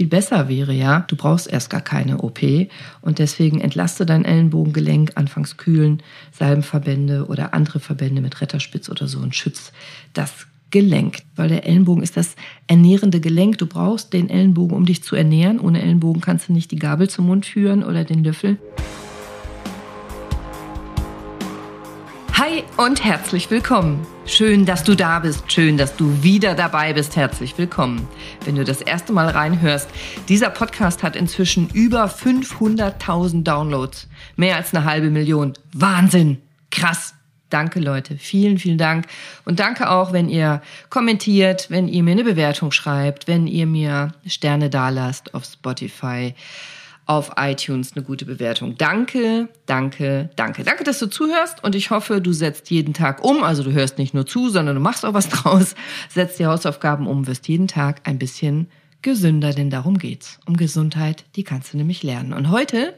viel besser wäre, ja, du brauchst erst gar keine OP und deswegen entlaste dein Ellenbogengelenk, anfangs kühlen, Salbenverbände oder andere Verbände mit Retterspitz oder so und schütz das Gelenk, weil der Ellenbogen ist das ernährende Gelenk. Du brauchst den Ellenbogen, um dich zu ernähren. Ohne Ellenbogen kannst du nicht die Gabel zum Mund führen oder den Löffel. Hi und herzlich willkommen. Schön, dass du da bist. Schön, dass du wieder dabei bist. Herzlich willkommen. Wenn du das erste Mal reinhörst, dieser Podcast hat inzwischen über 500.000 Downloads. Mehr als eine halbe Million. Wahnsinn. Krass. Danke, Leute. Vielen, vielen Dank. Und danke auch, wenn ihr kommentiert, wenn ihr mir eine Bewertung schreibt, wenn ihr mir Sterne dalasst auf Spotify auf iTunes eine gute Bewertung. Danke, danke, danke. Danke, dass du zuhörst und ich hoffe, du setzt jeden Tag um. Also du hörst nicht nur zu, sondern du machst auch was draus, setzt die Hausaufgaben um, wirst jeden Tag ein bisschen gesünder, denn darum geht's. Um Gesundheit, die kannst du nämlich lernen. Und heute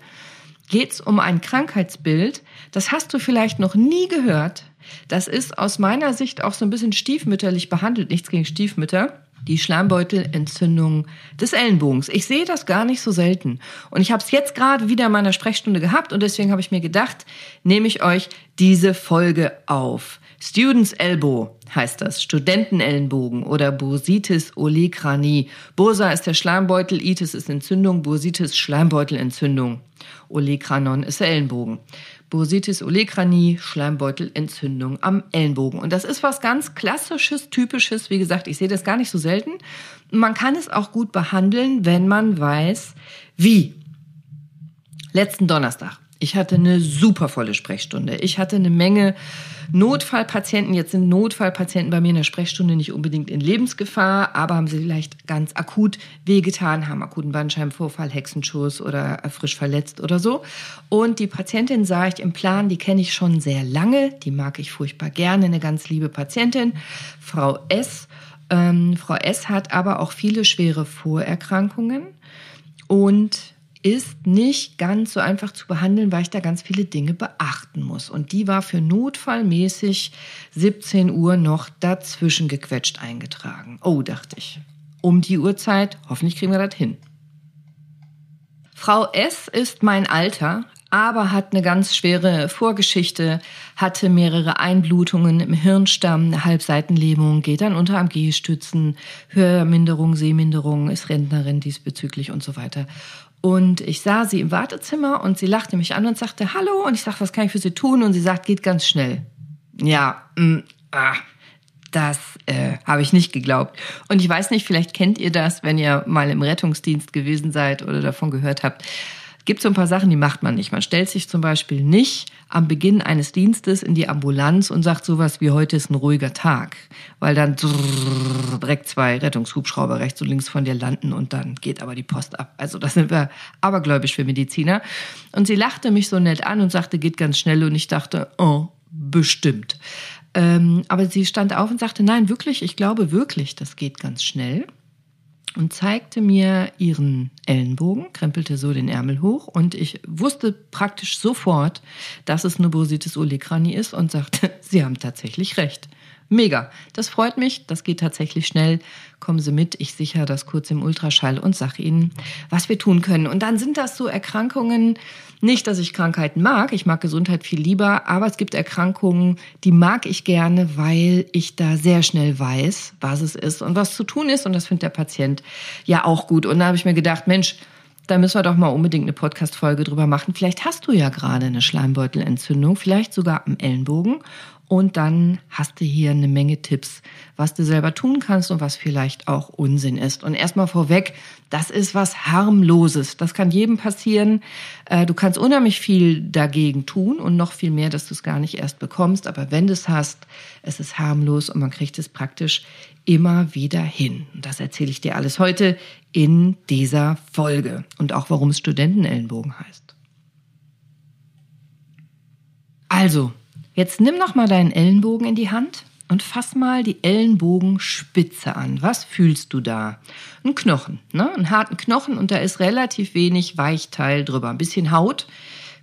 geht's um ein Krankheitsbild, das hast du vielleicht noch nie gehört. Das ist aus meiner Sicht auch so ein bisschen stiefmütterlich behandelt. Nichts gegen Stiefmütter die Schleimbeutelentzündung des Ellenbogens. Ich sehe das gar nicht so selten. Und ich habe es jetzt gerade wieder in meiner Sprechstunde gehabt und deswegen habe ich mir gedacht, nehme ich euch diese Folge auf. Students Elbow heißt das, Studentenellenbogen oder Bursitis olecranie. Bursa ist der Schleimbeutel, Itis ist Entzündung, Bursitis Schleimbeutelentzündung. Olecranon ist der Ellenbogen. Bursitis olecranie, Schleimbeutelentzündung am Ellenbogen. Und das ist was ganz klassisches, typisches. Wie gesagt, ich sehe das gar nicht so selten. Man kann es auch gut behandeln, wenn man weiß, wie. Letzten Donnerstag ich hatte eine super volle Sprechstunde. Ich hatte eine Menge Notfallpatienten. Jetzt sind Notfallpatienten bei mir in der Sprechstunde nicht unbedingt in Lebensgefahr, aber haben sie vielleicht ganz akut wehgetan, haben akuten Bandscheibenvorfall, Hexenschuss oder frisch verletzt oder so. Und die Patientin sah ich im Plan, die kenne ich schon sehr lange. Die mag ich furchtbar gerne, eine ganz liebe Patientin, Frau S. Ähm, Frau S hat aber auch viele schwere Vorerkrankungen und ist nicht ganz so einfach zu behandeln, weil ich da ganz viele Dinge beachten muss. Und die war für notfallmäßig 17 Uhr noch dazwischen gequetscht eingetragen. Oh, dachte ich. Um die Uhrzeit, hoffentlich kriegen wir das hin. Frau S. ist mein Alter, aber hat eine ganz schwere Vorgeschichte, hatte mehrere Einblutungen im Hirnstamm, eine Halbseitenlähmung, geht dann unter AMG-Stützen, Hörminderung, Sehminderung, ist Rentnerin diesbezüglich und so weiter. Und ich sah sie im Wartezimmer und sie lachte mich an und sagte Hallo. Und ich sagte, was kann ich für Sie tun? Und sie sagt, geht ganz schnell. Ja, mh, mm, ah, das äh, habe ich nicht geglaubt. Und ich weiß nicht, vielleicht kennt ihr das, wenn ihr mal im Rettungsdienst gewesen seid oder davon gehört habt gibt so ein paar Sachen, die macht man nicht. Man stellt sich zum Beispiel nicht am Beginn eines Dienstes in die Ambulanz und sagt sowas wie heute ist ein ruhiger Tag, weil dann direkt zwei Rettungshubschrauber rechts und links von dir landen und dann geht aber die Post ab. Also das sind wir abergläubisch für Mediziner. Und sie lachte mich so nett an und sagte, geht ganz schnell und ich dachte, oh, bestimmt. Ähm, aber sie stand auf und sagte, nein, wirklich, ich glaube wirklich, das geht ganz schnell und zeigte mir ihren Ellenbogen, krempelte so den Ärmel hoch und ich wusste praktisch sofort, dass es eine Bursitis olecrani ist und sagte, Sie haben tatsächlich recht. Mega. Das freut mich. Das geht tatsächlich schnell. Kommen Sie mit. Ich sichere das kurz im Ultraschall und sage Ihnen, was wir tun können. Und dann sind das so Erkrankungen, nicht, dass ich Krankheiten mag. Ich mag Gesundheit viel lieber. Aber es gibt Erkrankungen, die mag ich gerne, weil ich da sehr schnell weiß, was es ist und was zu tun ist. Und das findet der Patient ja auch gut. Und da habe ich mir gedacht, Mensch, da müssen wir doch mal unbedingt eine Podcast-Folge drüber machen. Vielleicht hast du ja gerade eine Schleimbeutelentzündung, vielleicht sogar am Ellenbogen. Und dann hast du hier eine Menge Tipps, was du selber tun kannst und was vielleicht auch Unsinn ist. Und erstmal vorweg, das ist was harmloses. Das kann jedem passieren. Äh, du kannst unheimlich viel dagegen tun und noch viel mehr, dass du es gar nicht erst bekommst. Aber wenn du es hast, es ist harmlos und man kriegt es praktisch immer wieder hin. Und das erzähle ich dir alles heute in dieser Folge. Und auch warum es Studentenellenbogen heißt. Also, Jetzt nimm noch mal deinen Ellenbogen in die Hand und fass mal die Ellenbogenspitze an. Was fühlst du da? Ein Knochen, ne? Einen harten Knochen und da ist relativ wenig Weichteil drüber. Ein bisschen Haut,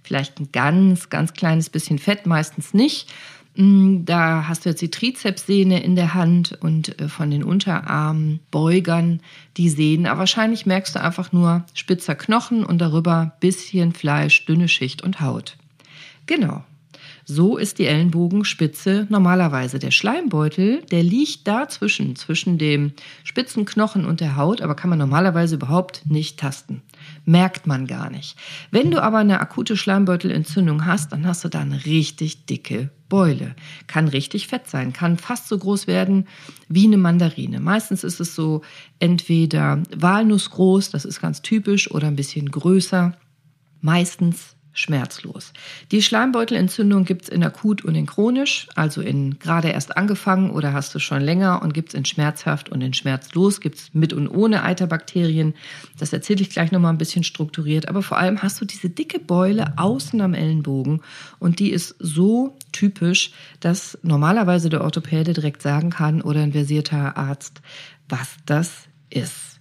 vielleicht ein ganz, ganz kleines bisschen Fett, meistens nicht. Mm, da hast du jetzt die Trizepssehne in der Hand und äh, von den Unterarmbeugern die Sehnen. Aber wahrscheinlich merkst du einfach nur spitzer Knochen und darüber bisschen Fleisch, dünne Schicht und Haut. Genau. So ist die Ellenbogenspitze normalerweise. Der Schleimbeutel, der liegt dazwischen, zwischen dem spitzen Knochen und der Haut, aber kann man normalerweise überhaupt nicht tasten. Merkt man gar nicht. Wenn du aber eine akute Schleimbeutelentzündung hast, dann hast du da eine richtig dicke Beule. Kann richtig fett sein, kann fast so groß werden wie eine Mandarine. Meistens ist es so entweder walnussgroß, das ist ganz typisch, oder ein bisschen größer. Meistens schmerzlos. Die Schleimbeutelentzündung gibt es in akut und in chronisch, also in gerade erst angefangen oder hast du schon länger und gibt es in schmerzhaft und in schmerzlos, gibt es mit und ohne Eiterbakterien. Das erzähle ich gleich nochmal ein bisschen strukturiert, aber vor allem hast du diese dicke Beule außen am Ellenbogen und die ist so typisch, dass normalerweise der Orthopäde direkt sagen kann oder ein versierter Arzt, was das ist.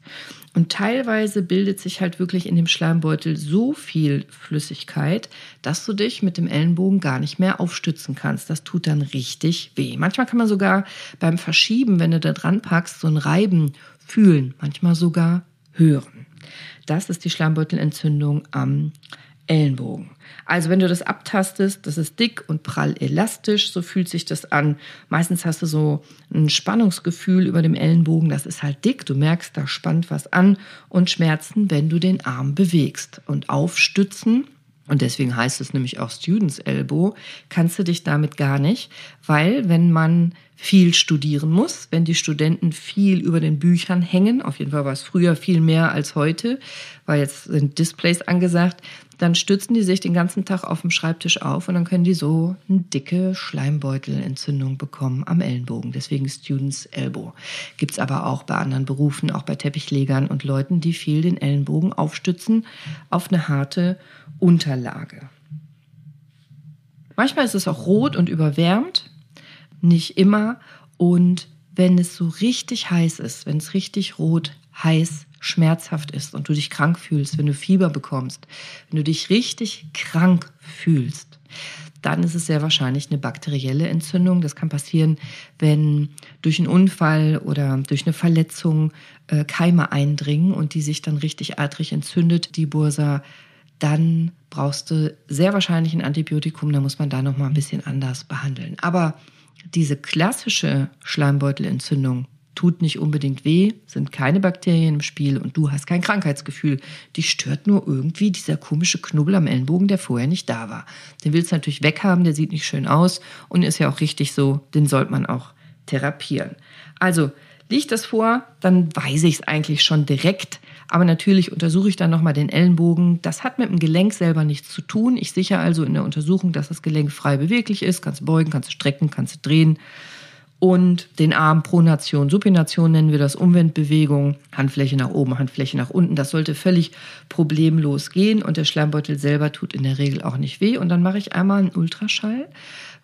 Und teilweise bildet sich halt wirklich in dem Schleimbeutel so viel Flüssigkeit, dass du dich mit dem Ellenbogen gar nicht mehr aufstützen kannst. Das tut dann richtig weh. Manchmal kann man sogar beim Verschieben, wenn du da dran packst, so ein Reiben fühlen, manchmal sogar hören. Das ist die Schleimbeutelentzündung am Ellenbogen. Also wenn du das abtastest, das ist dick und prall elastisch, so fühlt sich das an. Meistens hast du so ein Spannungsgefühl über dem Ellenbogen, das ist halt dick, du merkst, da spannt was an und Schmerzen, wenn du den Arm bewegst und aufstützen. Und deswegen heißt es nämlich auch Students Elbow, kannst du dich damit gar nicht, weil wenn man viel studieren muss, wenn die Studenten viel über den Büchern hängen, auf jeden Fall war es früher viel mehr als heute, weil jetzt sind Displays angesagt, dann stützen die sich den ganzen Tag auf dem Schreibtisch auf und dann können die so eine dicke Schleimbeutelentzündung bekommen am Ellenbogen. Deswegen Students Elbow. Gibt's aber auch bei anderen Berufen, auch bei Teppichlegern und Leuten, die viel den Ellenbogen aufstützen auf eine harte Unterlage. Manchmal ist es auch rot und überwärmt, nicht immer. Und wenn es so richtig heiß ist, wenn es richtig rot heiß schmerzhaft ist und du dich krank fühlst, wenn du Fieber bekommst, wenn du dich richtig krank fühlst, dann ist es sehr wahrscheinlich eine bakterielle Entzündung. Das kann passieren, wenn durch einen Unfall oder durch eine Verletzung äh, Keime eindringen und die sich dann richtig eitrig entzündet, die Bursa. Dann brauchst du sehr wahrscheinlich ein Antibiotikum. Da muss man da noch mal ein bisschen anders behandeln. Aber diese klassische Schleimbeutelentzündung, tut nicht unbedingt weh, sind keine Bakterien im Spiel und du hast kein Krankheitsgefühl. Dich stört nur irgendwie dieser komische Knubbel am Ellenbogen, der vorher nicht da war. Den willst du natürlich weghaben, der sieht nicht schön aus und ist ja auch richtig so, den sollte man auch therapieren. Also liegt das vor, dann weiß ich es eigentlich schon direkt. Aber natürlich untersuche ich dann nochmal den Ellenbogen. Das hat mit dem Gelenk selber nichts zu tun. Ich sichere also in der Untersuchung, dass das Gelenk frei beweglich ist. Kannst du beugen, kannst du strecken, kannst du drehen und den Arm Pronation, Supination nennen wir das, Umwendbewegung, Handfläche nach oben, Handfläche nach unten. Das sollte völlig problemlos gehen und der Schleimbeutel selber tut in der Regel auch nicht weh. Und dann mache ich einmal einen Ultraschall,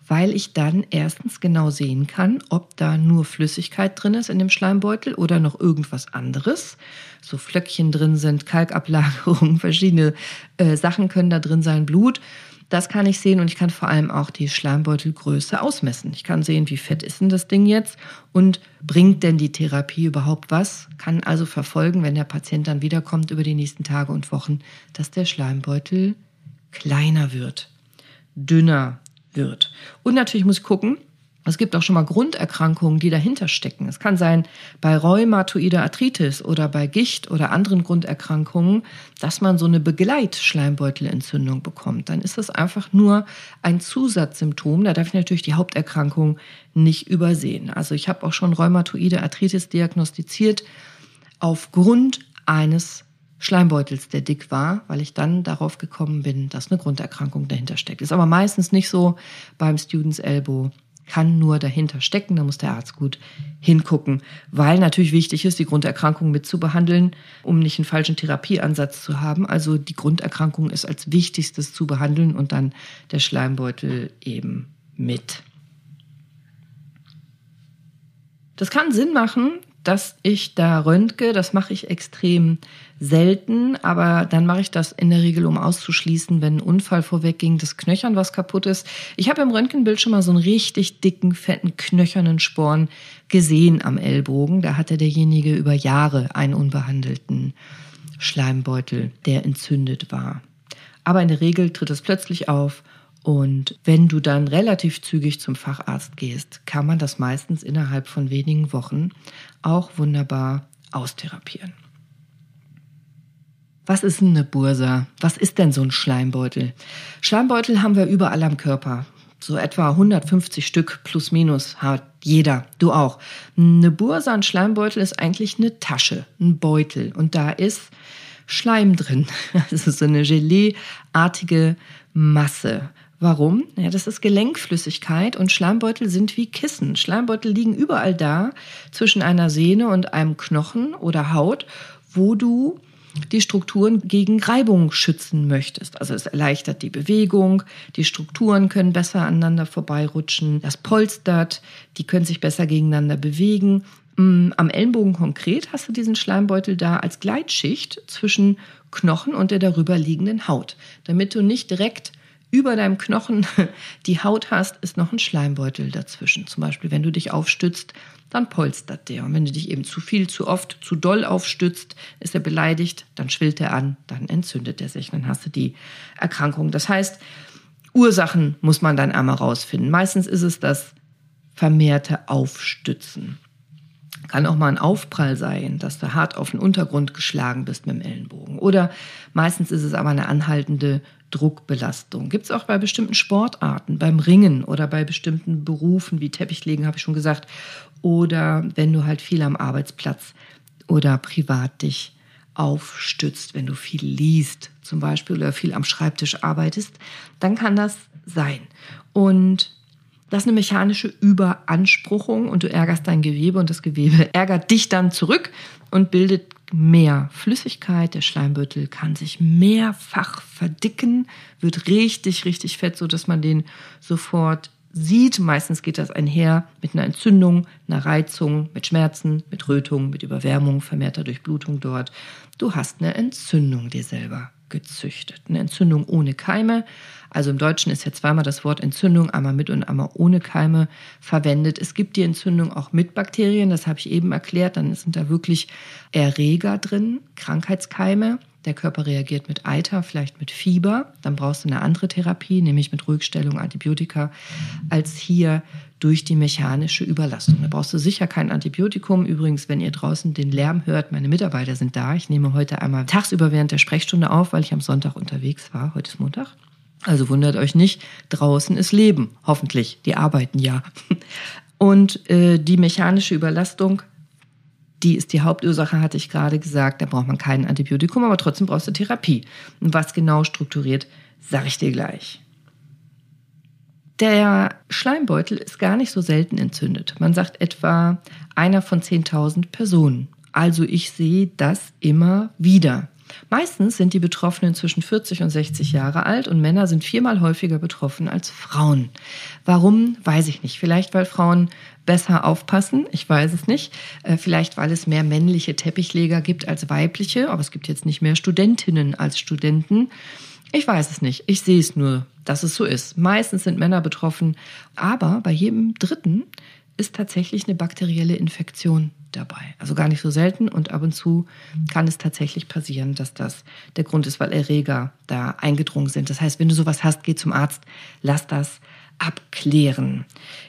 weil ich dann erstens genau sehen kann, ob da nur Flüssigkeit drin ist in dem Schleimbeutel oder noch irgendwas anderes. So Flöckchen drin sind, Kalkablagerungen, verschiedene äh, Sachen können da drin sein, Blut. Das kann ich sehen und ich kann vor allem auch die Schleimbeutelgröße ausmessen. Ich kann sehen, wie fett ist denn das Ding jetzt und bringt denn die Therapie überhaupt was? Kann also verfolgen, wenn der Patient dann wiederkommt über die nächsten Tage und Wochen, dass der Schleimbeutel kleiner wird, dünner wird. Und natürlich muss ich gucken, es gibt auch schon mal Grunderkrankungen, die dahinter stecken. Es kann sein bei rheumatoider Arthritis oder bei Gicht oder anderen Grunderkrankungen, dass man so eine Begleitschleimbeutelentzündung bekommt. Dann ist das einfach nur ein Zusatzsymptom. Da darf ich natürlich die Haupterkrankung nicht übersehen. Also ich habe auch schon rheumatoide Arthritis diagnostiziert aufgrund eines Schleimbeutels, der dick war, weil ich dann darauf gekommen bin, dass eine Grunderkrankung dahinter steckt. Ist aber meistens nicht so beim Students Elbow kann nur dahinter stecken. Da muss der Arzt gut hingucken, weil natürlich wichtig ist, die Grunderkrankung mit zu behandeln, um nicht einen falschen Therapieansatz zu haben. Also die Grunderkrankung ist als wichtigstes zu behandeln und dann der Schleimbeutel eben mit. Das kann Sinn machen, dass ich da röntge. Das mache ich extrem selten, aber dann mache ich das in der Regel, um auszuschließen, wenn ein Unfall vorwegging, das Knöchern was kaputt ist. Ich habe im Röntgenbild schon mal so einen richtig dicken, fetten, knöchernen Sporn gesehen am Ellbogen. Da hatte derjenige über Jahre einen unbehandelten Schleimbeutel, der entzündet war. Aber in der Regel tritt es plötzlich auf und wenn du dann relativ zügig zum Facharzt gehst, kann man das meistens innerhalb von wenigen Wochen auch wunderbar austherapieren. Was ist denn eine Bursa? Was ist denn so ein Schleimbeutel? Schleimbeutel haben wir überall am Körper. So etwa 150 Stück plus minus hat jeder. Du auch. Eine Bursa, ein Schleimbeutel ist eigentlich eine Tasche, ein Beutel. Und da ist Schleim drin. Also so eine Gelee-artige Masse. Warum? Ja, das ist Gelenkflüssigkeit und Schleimbeutel sind wie Kissen. Schleimbeutel liegen überall da zwischen einer Sehne und einem Knochen oder Haut, wo du die Strukturen gegen Reibung schützen möchtest. Also es erleichtert die Bewegung, die Strukturen können besser aneinander vorbeirutschen, das polstert, die können sich besser gegeneinander bewegen. Mm, am Ellenbogen konkret hast du diesen Schleimbeutel da als Gleitschicht zwischen Knochen und der darüber liegenden Haut, damit du nicht direkt über deinem Knochen die Haut hast, ist noch ein Schleimbeutel dazwischen. Zum Beispiel, wenn du dich aufstützt, dann polstert der. Und wenn du dich eben zu viel, zu oft, zu doll aufstützt, ist er beleidigt, dann schwillt er an, dann entzündet er sich, dann hast du die Erkrankung. Das heißt, Ursachen muss man dann einmal rausfinden. Meistens ist es das vermehrte Aufstützen. Kann auch mal ein Aufprall sein, dass du hart auf den Untergrund geschlagen bist mit dem Ellenbogen. Oder meistens ist es aber eine anhaltende Druckbelastung. Gibt es auch bei bestimmten Sportarten, beim Ringen oder bei bestimmten Berufen wie Teppichlegen, habe ich schon gesagt. Oder wenn du halt viel am Arbeitsplatz oder privat dich aufstützt, wenn du viel liest zum Beispiel oder viel am Schreibtisch arbeitest, dann kann das sein. Und das ist eine mechanische Überanspruchung und du ärgerst dein Gewebe und das Gewebe ärgert dich dann zurück und bildet mehr Flüssigkeit. Der Schleimbeutel kann sich mehrfach verdicken, wird richtig, richtig fett, so dass man den sofort sieht. Meistens geht das einher mit einer Entzündung, einer Reizung, mit Schmerzen, mit Rötung, mit Überwärmung, vermehrter Durchblutung dort. Du hast eine Entzündung dir selber gezüchtet. Eine Entzündung ohne Keime. Also im Deutschen ist ja zweimal das Wort Entzündung, einmal mit und einmal ohne Keime verwendet. Es gibt die Entzündung auch mit Bakterien, das habe ich eben erklärt. Dann sind da wirklich Erreger drin, Krankheitskeime. Der Körper reagiert mit Eiter, vielleicht mit Fieber. Dann brauchst du eine andere Therapie, nämlich mit Ruhigstellung, Antibiotika, als hier durch die mechanische Überlastung. Da brauchst du sicher kein Antibiotikum. Übrigens, wenn ihr draußen den Lärm hört, meine Mitarbeiter sind da. Ich nehme heute einmal tagsüber während der Sprechstunde auf, weil ich am Sonntag unterwegs war. Heute ist Montag. Also wundert euch nicht, draußen ist Leben, hoffentlich. Die arbeiten ja. Und äh, die mechanische Überlastung die ist die Hauptursache, hatte ich gerade gesagt. Da braucht man kein Antibiotikum, aber trotzdem brauchst du Therapie. Und was genau strukturiert, sage ich dir gleich. Der Schleimbeutel ist gar nicht so selten entzündet. Man sagt etwa einer von 10.000 Personen. Also ich sehe das immer wieder. Meistens sind die Betroffenen zwischen 40 und 60 Jahre alt und Männer sind viermal häufiger betroffen als Frauen. Warum, weiß ich nicht. Vielleicht, weil Frauen besser aufpassen, ich weiß es nicht. Äh, vielleicht, weil es mehr männliche Teppichleger gibt als weibliche, aber es gibt jetzt nicht mehr Studentinnen als Studenten. Ich weiß es nicht. Ich sehe es nur, dass es so ist. Meistens sind Männer betroffen, aber bei jedem Dritten ist tatsächlich eine bakterielle Infektion dabei. Also gar nicht so selten und ab und zu kann es tatsächlich passieren, dass das der Grund ist, weil Erreger da eingedrungen sind. Das heißt, wenn du sowas hast, geh zum Arzt, lass das abklären.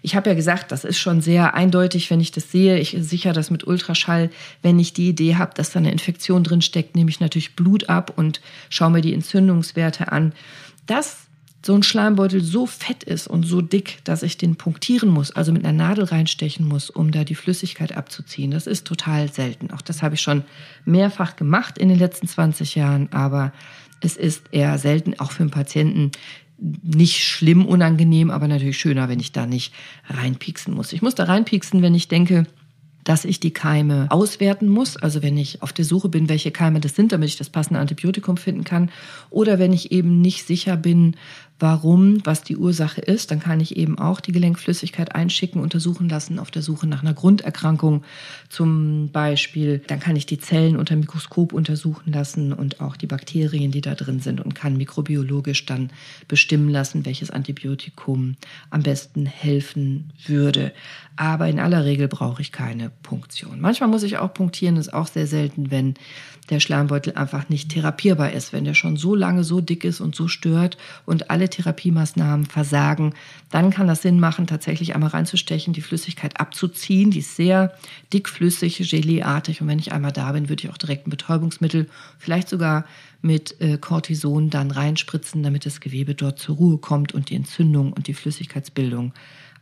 Ich habe ja gesagt, das ist schon sehr eindeutig, wenn ich das sehe. Ich sichere das mit Ultraschall. Wenn ich die Idee habe, dass da eine Infektion drin steckt, nehme ich natürlich Blut ab und schaue mir die Entzündungswerte an. Das so ein Schleimbeutel so fett ist und so dick, dass ich den punktieren muss, also mit einer Nadel reinstechen muss, um da die Flüssigkeit abzuziehen. Das ist total selten. Auch das habe ich schon mehrfach gemacht in den letzten 20 Jahren, aber es ist eher selten, auch für einen Patienten nicht schlimm, unangenehm, aber natürlich schöner, wenn ich da nicht reinpieksen muss. Ich muss da reinpieksen, wenn ich denke, dass ich die Keime auswerten muss. Also wenn ich auf der Suche bin, welche Keime das sind, damit ich das passende Antibiotikum finden kann. Oder wenn ich eben nicht sicher bin, warum, was die Ursache ist, dann kann ich eben auch die Gelenkflüssigkeit einschicken, untersuchen lassen auf der Suche nach einer Grunderkrankung zum Beispiel. Dann kann ich die Zellen unter Mikroskop untersuchen lassen und auch die Bakterien, die da drin sind und kann mikrobiologisch dann bestimmen lassen, welches Antibiotikum am besten helfen würde. Aber in aller Regel brauche ich keine Punktion. Manchmal muss ich auch punktieren, ist auch sehr selten, wenn der Schleimbeutel einfach nicht therapierbar ist, wenn der schon so lange so dick ist und so stört und alle Therapiemaßnahmen versagen, dann kann das Sinn machen, tatsächlich einmal reinzustechen, die Flüssigkeit abzuziehen. Die ist sehr dickflüssig, geleartig und wenn ich einmal da bin, würde ich auch direkt ein Betäubungsmittel, vielleicht sogar mit äh, Cortison dann reinspritzen, damit das Gewebe dort zur Ruhe kommt und die Entzündung und die Flüssigkeitsbildung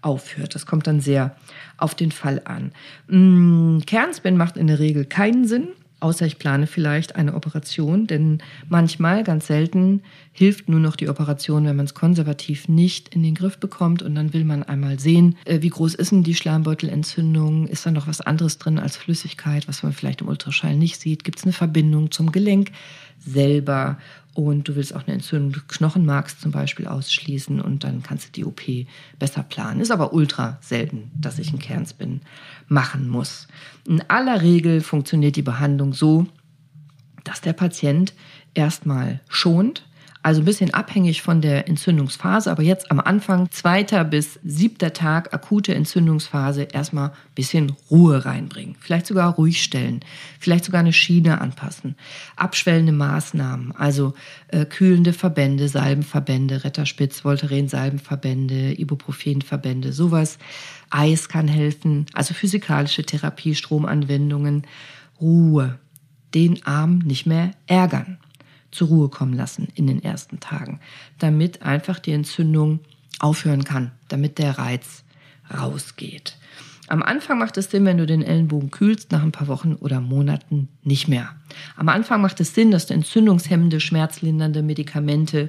aufhört. Das kommt dann sehr auf den Fall an. Mm, Kernspin macht in der Regel keinen Sinn außer ich plane vielleicht eine Operation, denn manchmal, ganz selten, hilft nur noch die Operation, wenn man es konservativ nicht in den Griff bekommt und dann will man einmal sehen, äh, wie groß ist denn die Schleimbeutelentzündung, ist da noch was anderes drin als Flüssigkeit, was man vielleicht im Ultraschall nicht sieht, gibt es eine Verbindung zum Gelenk selber und du willst auch eine Entzündung des Knochenmarks zum Beispiel ausschließen und dann kannst du die OP besser planen. Ist aber ultra selten, dass ich einen Kernspin machen muss. In aller Regel funktioniert die Behandlung so, dass der Patient erstmal schont, also ein bisschen abhängig von der Entzündungsphase, aber jetzt am Anfang, zweiter bis siebter Tag, akute Entzündungsphase, erstmal ein bisschen Ruhe reinbringen. Vielleicht sogar ruhig stellen, vielleicht sogar eine Schiene anpassen. Abschwellende Maßnahmen, also äh, kühlende Verbände, Salbenverbände, Retterspitz, Voltaren, Salbenverbände, Ibuprofenverbände, sowas. Eis kann helfen, also physikalische Therapie, Stromanwendungen. Ruhe. Den Arm nicht mehr ärgern zur Ruhe kommen lassen in den ersten Tagen, damit einfach die Entzündung aufhören kann, damit der Reiz rausgeht. Am Anfang macht es Sinn, wenn du den Ellenbogen kühlst, nach ein paar Wochen oder Monaten nicht mehr. Am Anfang macht es Sinn, dass du entzündungshemmende, schmerzlindernde Medikamente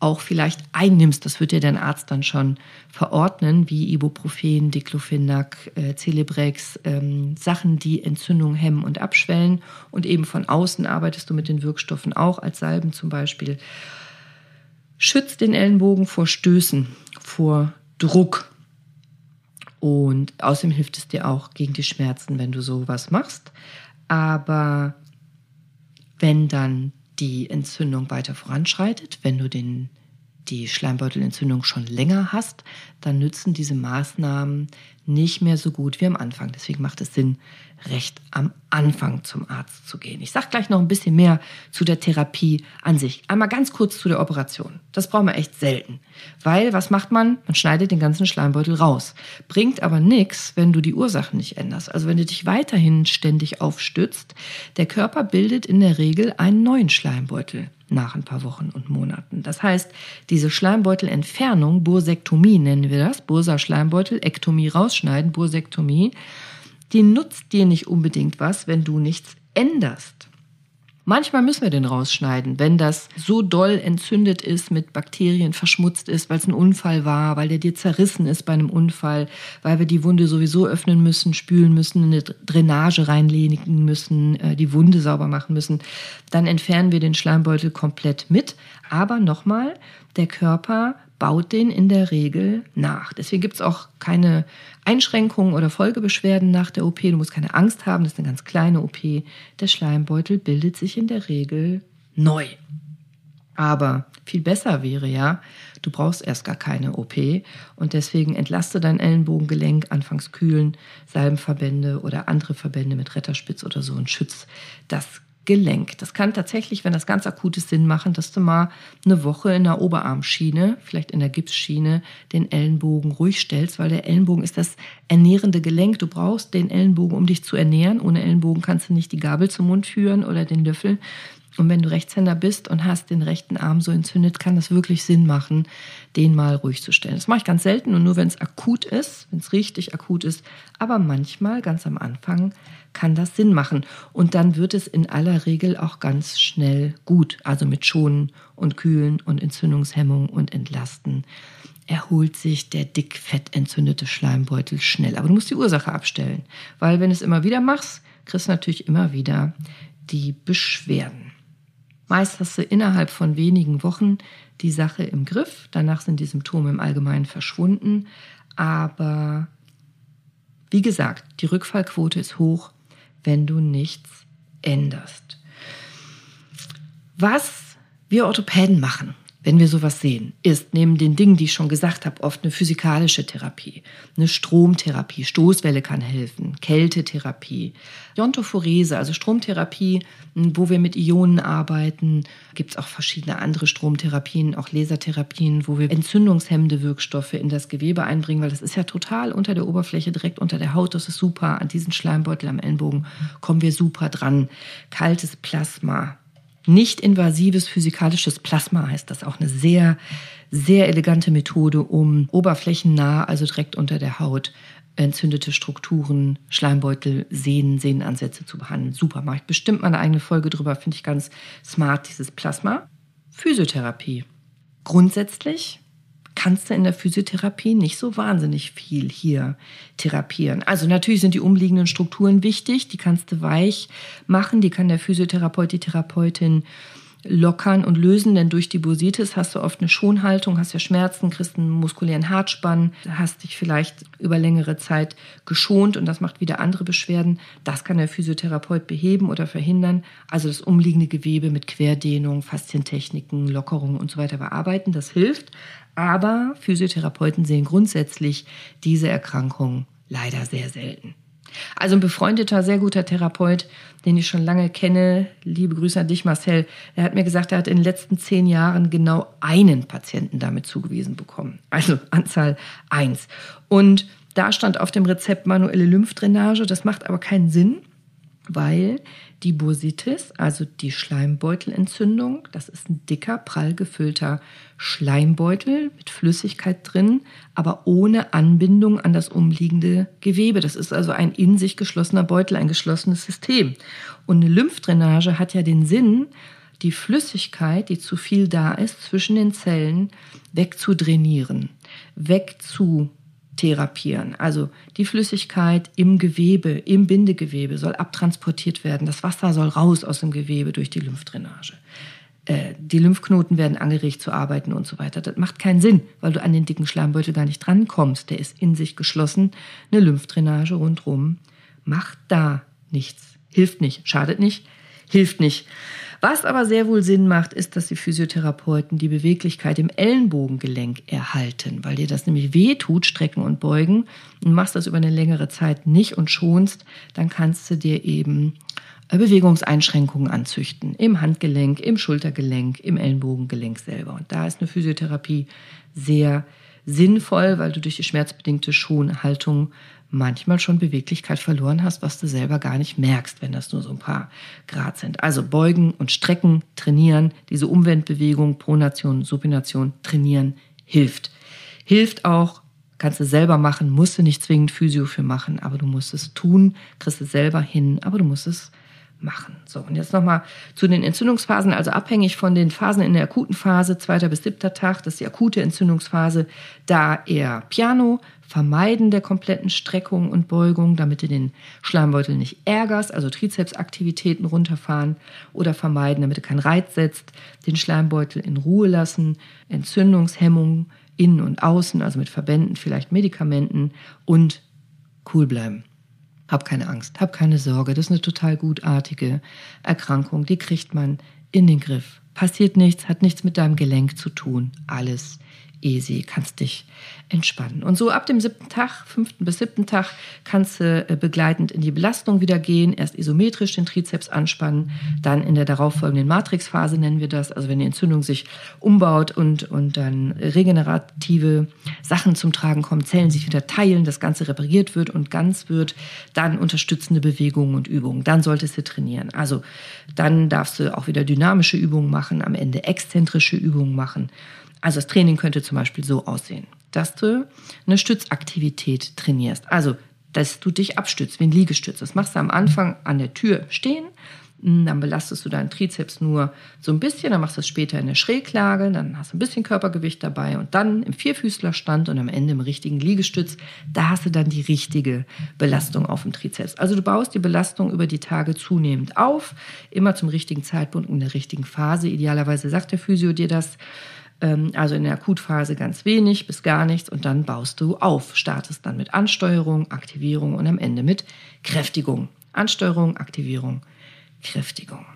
auch vielleicht einnimmst. Das wird dir dein Arzt dann schon verordnen, wie Ibuprofen, Diclofenac, äh, Celebrex, ähm, Sachen, die Entzündung hemmen und abschwellen. Und eben von außen arbeitest du mit den Wirkstoffen auch, als Salben zum Beispiel. Schützt den Ellenbogen vor Stößen, vor Druck. Und außerdem hilft es dir auch gegen die Schmerzen, wenn du sowas machst. Aber wenn dann die Entzündung weiter voranschreitet, wenn du den, die Schleimbeutelentzündung schon länger hast, dann nützen diese Maßnahmen nicht mehr so gut wie am Anfang. Deswegen macht es Sinn, recht am Anfang zum Arzt zu gehen. Ich sage gleich noch ein bisschen mehr zu der Therapie an sich. Einmal ganz kurz zu der Operation. Das brauchen wir echt selten. Weil, was macht man? Man schneidet den ganzen Schleimbeutel raus. Bringt aber nichts, wenn du die Ursachen nicht änderst. Also wenn du dich weiterhin ständig aufstützt, der Körper bildet in der Regel einen neuen Schleimbeutel nach ein paar Wochen und Monaten. Das heißt, diese Schleimbeutelentfernung, Bursektomie nennen wir das, Bursa-Schleimbeutel, Ektomie rausschneiden, Bursektomie, die nutzt dir nicht unbedingt was, wenn du nichts änderst. Manchmal müssen wir den rausschneiden, wenn das so doll entzündet ist, mit Bakterien verschmutzt ist, weil es ein Unfall war, weil der dir zerrissen ist bei einem Unfall, weil wir die Wunde sowieso öffnen müssen, spülen müssen, eine Drainage reinlegen müssen, äh, die Wunde sauber machen müssen. Dann entfernen wir den Schleimbeutel komplett mit. Aber nochmal, der Körper baut den in der Regel nach. Deswegen gibt es auch keine Einschränkungen oder Folgebeschwerden nach der OP. Du musst keine Angst haben, das ist eine ganz kleine OP. Der Schleimbeutel bildet sich in der Regel neu. Aber viel besser wäre ja, du brauchst erst gar keine OP und deswegen entlaste dein Ellenbogengelenk, anfangs kühlen, Salbenverbände oder andere Verbände mit Retterspitz oder so und schützt das Gelenk. Das kann tatsächlich, wenn das ganz akut ist, Sinn machen, dass du mal eine Woche in der Oberarmschiene, vielleicht in der Gipsschiene, den Ellenbogen ruhig stellst, weil der Ellenbogen ist das ernährende Gelenk. Du brauchst den Ellenbogen, um dich zu ernähren. Ohne Ellenbogen kannst du nicht die Gabel zum Mund führen oder den Löffel. Und wenn du Rechtshänder bist und hast den rechten Arm so entzündet, kann das wirklich Sinn machen, den mal ruhig zu stellen. Das mache ich ganz selten und nur wenn es akut ist, wenn es richtig akut ist. Aber manchmal, ganz am Anfang, kann das Sinn machen. Und dann wird es in aller Regel auch ganz schnell gut. Also mit Schonen und Kühlen und Entzündungshemmung und Entlasten erholt sich der dickfett entzündete Schleimbeutel schnell. Aber du musst die Ursache abstellen, weil wenn du es immer wieder machst, kriegst du natürlich immer wieder die Beschwerden. Meist hast du innerhalb von wenigen Wochen die Sache im Griff. Danach sind die Symptome im Allgemeinen verschwunden. Aber wie gesagt, die Rückfallquote ist hoch, wenn du nichts änderst. Was wir Orthopäden machen, wenn wir sowas sehen, ist neben den Dingen, die ich schon gesagt habe, oft eine physikalische Therapie, eine Stromtherapie, Stoßwelle kann helfen, Kältetherapie, Iontophorese, also Stromtherapie, wo wir mit Ionen arbeiten. Gibt es auch verschiedene andere Stromtherapien, auch Lasertherapien, wo wir entzündungshemmende Wirkstoffe in das Gewebe einbringen, weil das ist ja total unter der Oberfläche, direkt unter der Haut. Das ist super. An diesen Schleimbeutel am Ellenbogen kommen wir super dran. Kaltes Plasma, nicht-invasives physikalisches Plasma heißt das auch eine sehr, sehr elegante Methode, um oberflächennah, also direkt unter der Haut, entzündete Strukturen, Schleimbeutel, Sehnen, Sehnenansätze zu behandeln. Super, mache ich bestimmt mal eine eigene Folge drüber, finde ich ganz smart, dieses Plasma. Physiotherapie. Grundsätzlich kannst du in der Physiotherapie nicht so wahnsinnig viel hier therapieren. Also natürlich sind die umliegenden Strukturen wichtig, die kannst du weich machen, die kann der Physiotherapeut, die Therapeutin lockern und lösen, denn durch die Bursitis hast du oft eine Schonhaltung, hast ja Schmerzen, kriegst einen muskulären Hartspann, hast dich vielleicht über längere Zeit geschont und das macht wieder andere Beschwerden. Das kann der Physiotherapeut beheben oder verhindern. Also das umliegende Gewebe mit Querdehnung, Faszientechniken, Lockerung und so weiter bearbeiten, das hilft. Aber Physiotherapeuten sehen grundsätzlich diese Erkrankung leider sehr selten. Also ein befreundeter, sehr guter Therapeut, den ich schon lange kenne, liebe Grüße an dich, Marcel, der hat mir gesagt, er hat in den letzten zehn Jahren genau einen Patienten damit zugewiesen bekommen. Also Anzahl eins. Und da stand auf dem Rezept manuelle Lymphdrainage. Das macht aber keinen Sinn, weil die Bursitis, also die Schleimbeutelentzündung, das ist ein dicker, prall gefüllter Schleimbeutel mit Flüssigkeit drin, aber ohne Anbindung an das umliegende Gewebe. Das ist also ein in sich geschlossener Beutel, ein geschlossenes System. Und eine Lymphdrainage hat ja den Sinn, die Flüssigkeit, die zu viel da ist, zwischen den Zellen wegzudrainieren, wegzu therapieren. Also die Flüssigkeit im Gewebe, im Bindegewebe soll abtransportiert werden. Das Wasser soll raus aus dem Gewebe durch die Lymphdrainage. Äh, die Lymphknoten werden angeregt zu arbeiten und so weiter. Das macht keinen Sinn, weil du an den dicken Schleimbeutel gar nicht drankommst. Der ist in sich geschlossen. Eine Lymphdrainage rundherum macht da nichts. Hilft nicht, schadet nicht, hilft nicht. Was aber sehr wohl Sinn macht, ist, dass die Physiotherapeuten die Beweglichkeit im Ellenbogengelenk erhalten, weil dir das nämlich weh tut, strecken und beugen und machst das über eine längere Zeit nicht und schonst, dann kannst du dir eben äh, Bewegungseinschränkungen anzüchten. Im Handgelenk, im Schultergelenk, im Ellenbogengelenk selber. Und da ist eine Physiotherapie sehr sinnvoll, weil du durch die schmerzbedingte Schonhaltung manchmal schon Beweglichkeit verloren hast, was du selber gar nicht merkst, wenn das nur so ein paar Grad sind. Also beugen und strecken, trainieren, diese Umwendbewegung, Pronation, Supination, trainieren, hilft. Hilft auch, kannst du selber machen, musst du nicht zwingend Physio für machen, aber du musst es tun, kriegst es selber hin, aber du musst es machen. So, und jetzt nochmal zu den Entzündungsphasen, also abhängig von den Phasen in der akuten Phase, zweiter bis siebter Tag, das ist die akute Entzündungsphase, da eher Piano, Vermeiden der kompletten Streckung und Beugung, damit du den Schleimbeutel nicht ärgerst, also Trizepsaktivitäten runterfahren oder vermeiden, damit du keinen Reiz setzt, den Schleimbeutel in Ruhe lassen, Entzündungshemmung innen und außen, also mit Verbänden, vielleicht Medikamenten und cool bleiben. Hab keine Angst, hab keine Sorge, das ist eine total gutartige Erkrankung, die kriegt man in den Griff. Passiert nichts, hat nichts mit deinem Gelenk zu tun, alles easy, kannst dich entspannen. Und so ab dem siebten Tag, fünften bis siebten Tag, kannst du äh, begleitend in die Belastung wieder gehen. Erst isometrisch den Trizeps anspannen, dann in der darauffolgenden Matrixphase nennen wir das, also wenn die Entzündung sich umbaut und, und dann regenerative Sachen zum Tragen kommen, Zellen sich wieder teilen, das Ganze repariert wird und ganz wird, dann unterstützende Bewegungen und Übungen. Dann solltest du trainieren. Also dann darfst du auch wieder dynamische Übungen machen, am Ende exzentrische Übungen machen. Also das Training könnte zum Beispiel so aussehen, dass du eine Stützaktivität trainierst. Also, dass du dich abstützt wie ein Liegestütz. Das machst du am Anfang an der Tür stehen, Hm, dann belastest du deinen Trizeps nur so ein bisschen, dann machst du es später in der Schräglage, dann hast du ein bisschen Körpergewicht dabei und dann im Vierfüßlerstand und am Ende im richtigen Liegestütz, da hast du dann die richtige Belastung auf dem Trizeps. Also du baust die Belastung über die Tage zunehmend auf, immer zum richtigen Zeitpunkt in der richtigen Phase. Idealerweise sagt der Physio dir das. Ähm, also in der Akutphase ganz wenig bis gar nichts und dann baust du auf, startest dann mit Ansteuerung, Aktivierung und am Ende mit Kräftigung. Ansteuerung, Aktivierung, Kräftigung.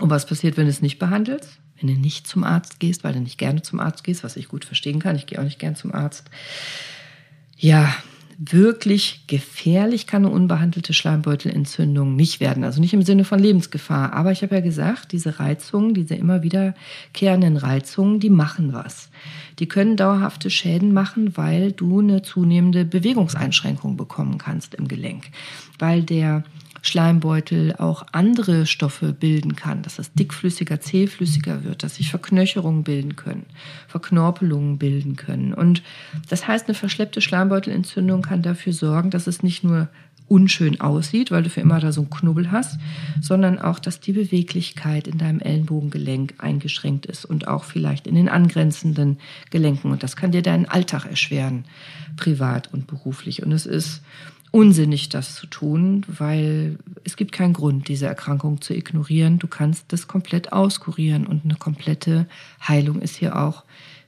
Und was passiert, wenn du es nicht behandelst? Wenn du nicht zum Arzt gehst, weil du nicht gerne zum Arzt gehst, was ich gut verstehen kann. Ich gehe auch nicht gern zum Arzt. Ja, wirklich gefährlich kann eine unbehandelte Schleimbeutelentzündung nicht werden. Also nicht im Sinne von Lebensgefahr. Aber ich habe ja gesagt, diese Reizungen, diese immer wiederkehrenden Reizungen, die machen was. Die können dauerhafte Schäden machen, weil du eine zunehmende Bewegungseinschränkung bekommen kannst im Gelenk. Weil der Schleimbeutel auch andere Stoffe bilden kann, dass es dickflüssiger, zähflüssiger wird, dass sich Verknöcherungen bilden können, Verknorpelungen bilden können. Und das heißt, eine verschleppte Schleimbeutelentzündung kann dafür sorgen, dass es nicht nur unschön aussieht, weil du für immer da so einen Knubbel hast, sondern auch, dass die Beweglichkeit in deinem Ellenbogengelenk eingeschränkt ist und auch vielleicht in den angrenzenden Gelenken. Und das kann dir deinen Alltag erschweren, privat und beruflich. Und es ist unsinnig, das zu tun, weil es gibt keinen Grund, diese Erkrankung zu ignorieren. Du kannst das komplett auskurieren und eine komplette Heilung ist hier auch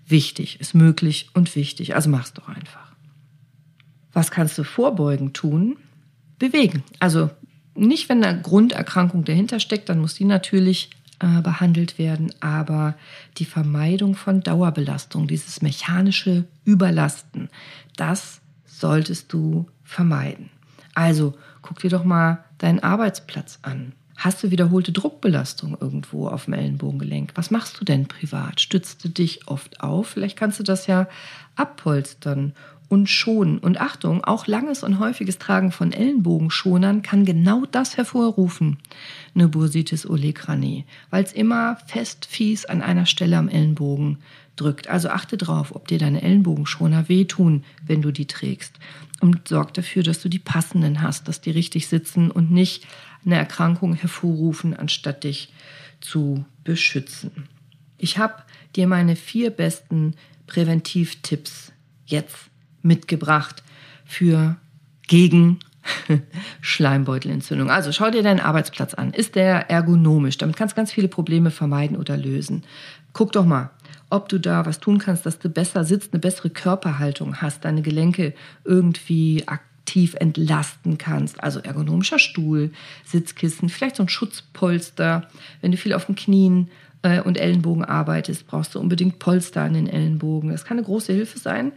wichtig, ist möglich und wichtig. Also mach's doch einfach. Was kannst du vorbeugend tun? Bewegen. Also nicht, wenn eine Grunderkrankung dahinter steckt, dann muss die natürlich äh, behandelt werden, aber die Vermeidung von Dauerbelastung, dieses mechanische Überlasten, das solltest du vermeiden. Also guck dir doch mal deinen Arbeitsplatz an. Hast du wiederholte Druckbelastung irgendwo auf dem Ellenbogengelenk? Was machst du denn privat? Stützt du dich oft auf? Vielleicht kannst du das ja abpolstern und schonen. Und Achtung, auch langes und häufiges Tragen von Ellenbogenschonern kann genau das hervorrufen, eine Bursitis olecranie, weil es immer fest fies an einer Stelle am Ellenbogen drückt. Also achte drauf, ob dir deine Ellenbogenschoner wehtun, wenn du die trägst. Und sorg dafür, dass du die passenden hast, dass die richtig sitzen und nicht eine Erkrankung hervorrufen, anstatt dich zu beschützen. Ich habe dir meine vier besten Präventivtipps jetzt mitgebracht für gegen Schleimbeutelentzündung. Also schau dir deinen Arbeitsplatz an. Ist der ergonomisch? Damit kannst du ganz viele Probleme vermeiden oder lösen. Guck doch mal, ob du da was tun kannst, dass du besser sitzt, eine bessere Körperhaltung hast, deine Gelenke irgendwie aktiv entlasten kannst. Also ergonomischer Stuhl, Sitzkissen, vielleicht so ein Schutzpolster. Wenn du viel auf den Knien äh, und Ellenbogen arbeitest, brauchst du unbedingt Polster an den Ellenbogen. Das kann eine große Hilfe sein.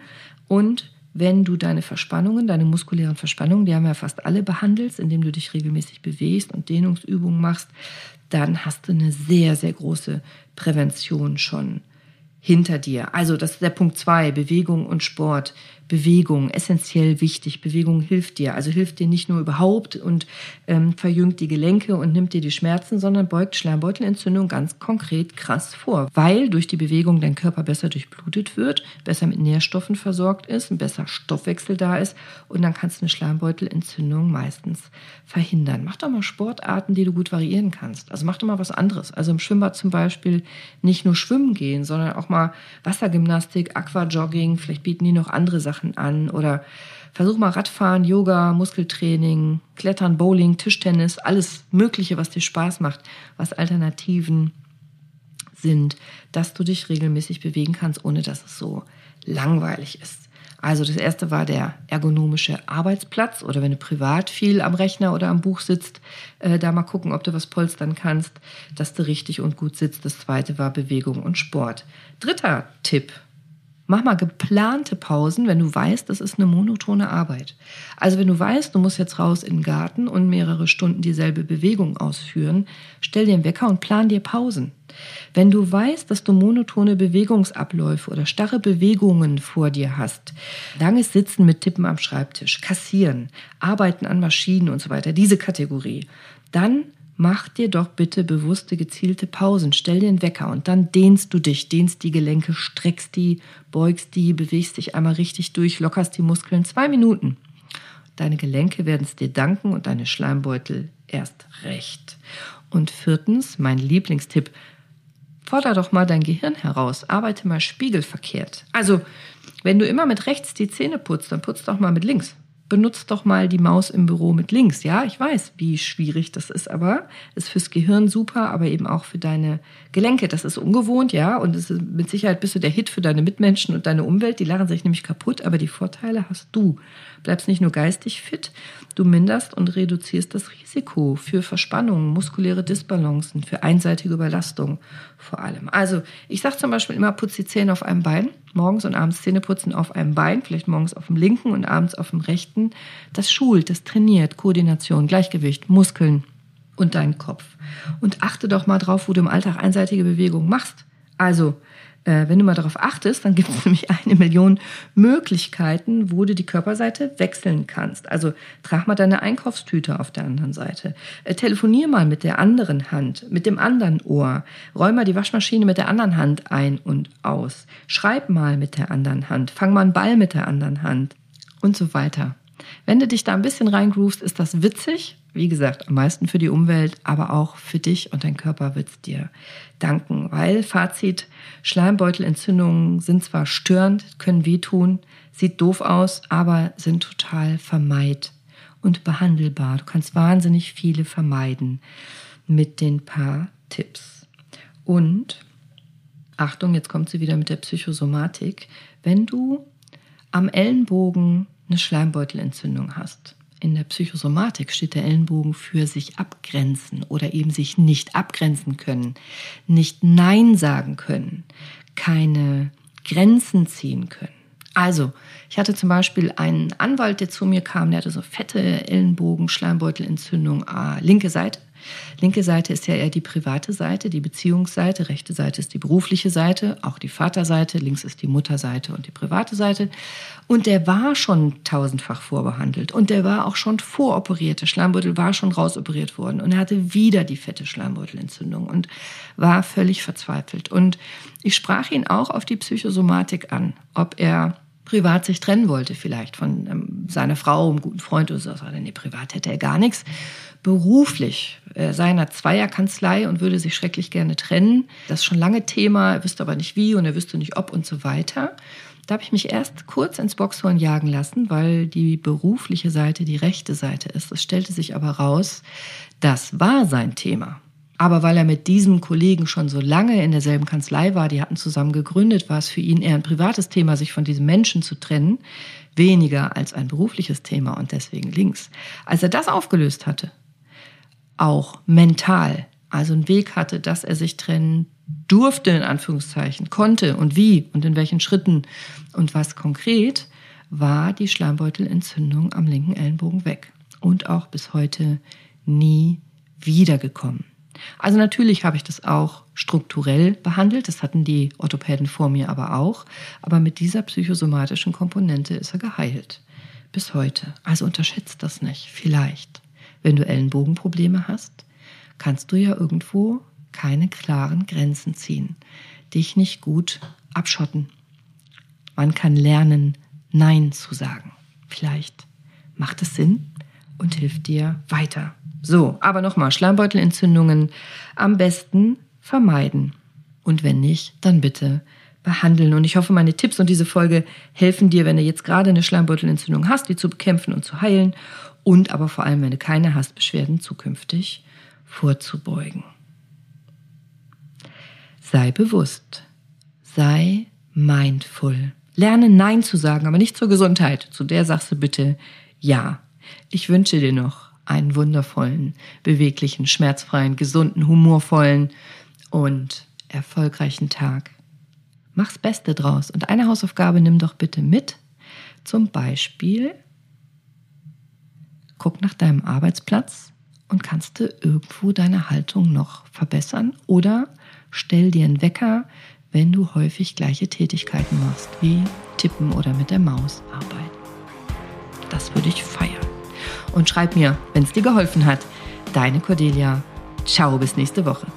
Und wenn du deine Verspannungen, deine muskulären Verspannungen, die haben ja fast alle behandelt, indem du dich regelmäßig bewegst und Dehnungsübungen machst, dann hast du eine sehr, sehr große Prävention schon hinter dir. Also das ist der Punkt zwei, Bewegung und Sport. Bewegung, essentiell wichtig. Bewegung hilft dir. Also hilft dir nicht nur überhaupt und ähm, verjüngt die Gelenke und nimmt dir die Schmerzen, sondern beugt Schleimbeutelentzündung ganz konkret krass vor. Weil durch die Bewegung dein Körper besser durchblutet wird, besser mit Nährstoffen versorgt ist, ein besser Stoffwechsel da ist und dann kannst du eine Schleimbeutelentzündung meistens verhindern. Mach doch mal Sportarten, die du gut variieren kannst. Also mach doch mal was anderes. Also im Schwimmbad zum Beispiel nicht nur schwimmen gehen, sondern auch mal Wassergymnastik, Aquajogging, vielleicht bieten die noch andere Sachen Sachen an oder versuch mal Radfahren, Yoga, Muskeltraining, Klettern, Bowling, Tischtennis, alles Mögliche, was dir Spaß macht, was Alternativen sind, dass du dich regelmäßig bewegen kannst, ohne dass es so langweilig ist. Also das erste war der ergonomische Arbeitsplatz oder wenn du privat viel am Rechner oder am Buch sitzt, äh, da mal gucken, ob du was polstern kannst, dass du richtig und gut sitzt. Das zweite war Bewegung und Sport. Dritter Tipp Mach mal geplante Pausen, wenn du weißt, das ist eine monotone Arbeit. Also wenn du weißt, du musst jetzt raus in den Garten und mehrere Stunden dieselbe Bewegung ausführen, stell dir einen Wecker und plan dir Pausen. Wenn du weißt, dass du monotone Bewegungsabläufe oder starre Bewegungen vor dir hast, langes Sitzen mit Tippen am Schreibtisch, kassieren, arbeiten an Maschinen und so weiter, diese Kategorie, dann Mach dir doch bitte bewusste, gezielte Pausen. Stell dir einen Wecker und dann dehnst du dich, dehnst die Gelenke, streckst die, beugst die, bewegst dich einmal richtig durch, lockerst die Muskeln. Zwei Minuten. Deine Gelenke werden es dir danken und deine Schleimbeutel erst recht. Und viertens, mein Lieblingstipp, forder doch mal dein Gehirn heraus, arbeite mal spiegelverkehrt. Also, wenn du immer mit rechts die Zähne putzt, dann putzt doch mal mit links benutzt doch mal die Maus im Büro mit links. Ja, ich weiß, wie schwierig das ist, aber ist fürs Gehirn super, aber eben auch für deine Gelenke. Das ist ungewohnt, ja, und es ist mit Sicherheit bist du der Hit für deine Mitmenschen und deine Umwelt. Die lachen sich nämlich kaputt, aber die Vorteile hast du. Bleibst nicht nur geistig fit, du minderst und reduzierst das Risiko für Verspannungen, muskuläre Disbalancen, für einseitige Überlastung vor allem. Also, ich sage zum Beispiel immer, putz die Zähne auf einem Bein morgens und abends Zähne putzen auf einem Bein, vielleicht morgens auf dem linken und abends auf dem rechten. Das schult, das trainiert Koordination, Gleichgewicht, Muskeln und deinen Kopf. Und achte doch mal drauf, wo du im Alltag einseitige Bewegungen machst. Also wenn du mal darauf achtest, dann gibt es nämlich eine Million Möglichkeiten, wo du die Körperseite wechseln kannst. Also trag mal deine Einkaufstüte auf der anderen Seite. Äh, telefonier mal mit der anderen Hand, mit dem anderen Ohr. Räum mal die Waschmaschine mit der anderen Hand ein und aus. Schreib mal mit der anderen Hand. Fang mal einen Ball mit der anderen Hand und so weiter. Wenn du dich da ein bisschen reingroovst, ist das witzig. Wie gesagt, am meisten für die Umwelt, aber auch für dich und dein Körper wird es dir danken. Weil, Fazit, Schleimbeutelentzündungen sind zwar störend, können wehtun, sieht doof aus, aber sind total vermeid und behandelbar. Du kannst wahnsinnig viele vermeiden mit den paar Tipps. Und Achtung, jetzt kommt sie wieder mit der Psychosomatik. Wenn du am Ellenbogen eine Schleimbeutelentzündung hast. In der Psychosomatik steht der Ellenbogen für sich abgrenzen oder eben sich nicht abgrenzen können, nicht Nein sagen können, keine Grenzen ziehen können. Also, ich hatte zum Beispiel einen Anwalt, der zu mir kam, der hatte so fette Ellenbogen, Schleimbeutelentzündung, ah, linke Seite. Linke Seite ist ja eher die private Seite, die Beziehungsseite. Rechte Seite ist die berufliche Seite, auch die Vaterseite. Links ist die Mutterseite und die private Seite. Und der war schon tausendfach vorbehandelt. Und der war auch schon voroperiert. Der Schleimbeutel war schon rausoperiert worden. Und er hatte wieder die fette Schleimbeutelentzündung und war völlig verzweifelt. Und ich sprach ihn auch auf die Psychosomatik an, ob er privat sich trennen wollte, vielleicht von ähm, seiner Frau, einem guten Freund oder so. Nee, privat hätte er gar nichts beruflich äh, seiner Zweierkanzlei und würde sich schrecklich gerne trennen. Das ist schon lange Thema, er wüsste aber nicht wie und er wüsste nicht ob und so weiter. Da habe ich mich erst kurz ins Boxhorn jagen lassen, weil die berufliche Seite die rechte Seite ist. Es stellte sich aber raus, das war sein Thema. Aber weil er mit diesem Kollegen schon so lange in derselben Kanzlei war, die hatten zusammen gegründet, war es für ihn eher ein privates Thema, sich von diesem Menschen zu trennen, weniger als ein berufliches Thema und deswegen links. Als er das aufgelöst hatte, auch mental, also einen Weg hatte, dass er sich trennen durfte, in Anführungszeichen, konnte und wie und in welchen Schritten und was konkret, war die Schleimbeutelentzündung am linken Ellenbogen weg und auch bis heute nie wiedergekommen. Also natürlich habe ich das auch strukturell behandelt, das hatten die Orthopäden vor mir aber auch, aber mit dieser psychosomatischen Komponente ist er geheilt. Bis heute. Also unterschätzt das nicht, vielleicht. Wenn du Ellenbogenprobleme hast, kannst du ja irgendwo keine klaren Grenzen ziehen, dich nicht gut abschotten. Man kann lernen, Nein zu sagen. Vielleicht macht es Sinn und hilft dir weiter. So, aber nochmal, Schleimbeutelentzündungen am besten vermeiden. Und wenn nicht, dann bitte behandeln. Und ich hoffe, meine Tipps und diese Folge helfen dir, wenn du jetzt gerade eine Schleimbeutelentzündung hast, die zu bekämpfen und zu heilen und aber vor allem, wenn du keine hast, Beschwerden zukünftig vorzubeugen. Sei bewusst, sei mindful. Lerne Nein zu sagen, aber nicht zur Gesundheit. Zu der sagst du bitte Ja. Ich wünsche dir noch einen wundervollen, beweglichen, schmerzfreien, gesunden, humorvollen und erfolgreichen Tag. Mach's Beste draus. Und eine Hausaufgabe nimm doch bitte mit. Zum Beispiel guck nach deinem Arbeitsplatz und kannst du irgendwo deine Haltung noch verbessern oder stell dir einen Wecker, wenn du häufig gleiche Tätigkeiten machst, wie tippen oder mit der Maus arbeiten. Das würde ich feiern. Und schreib mir, wenn es dir geholfen hat. Deine Cordelia. Ciao, bis nächste Woche.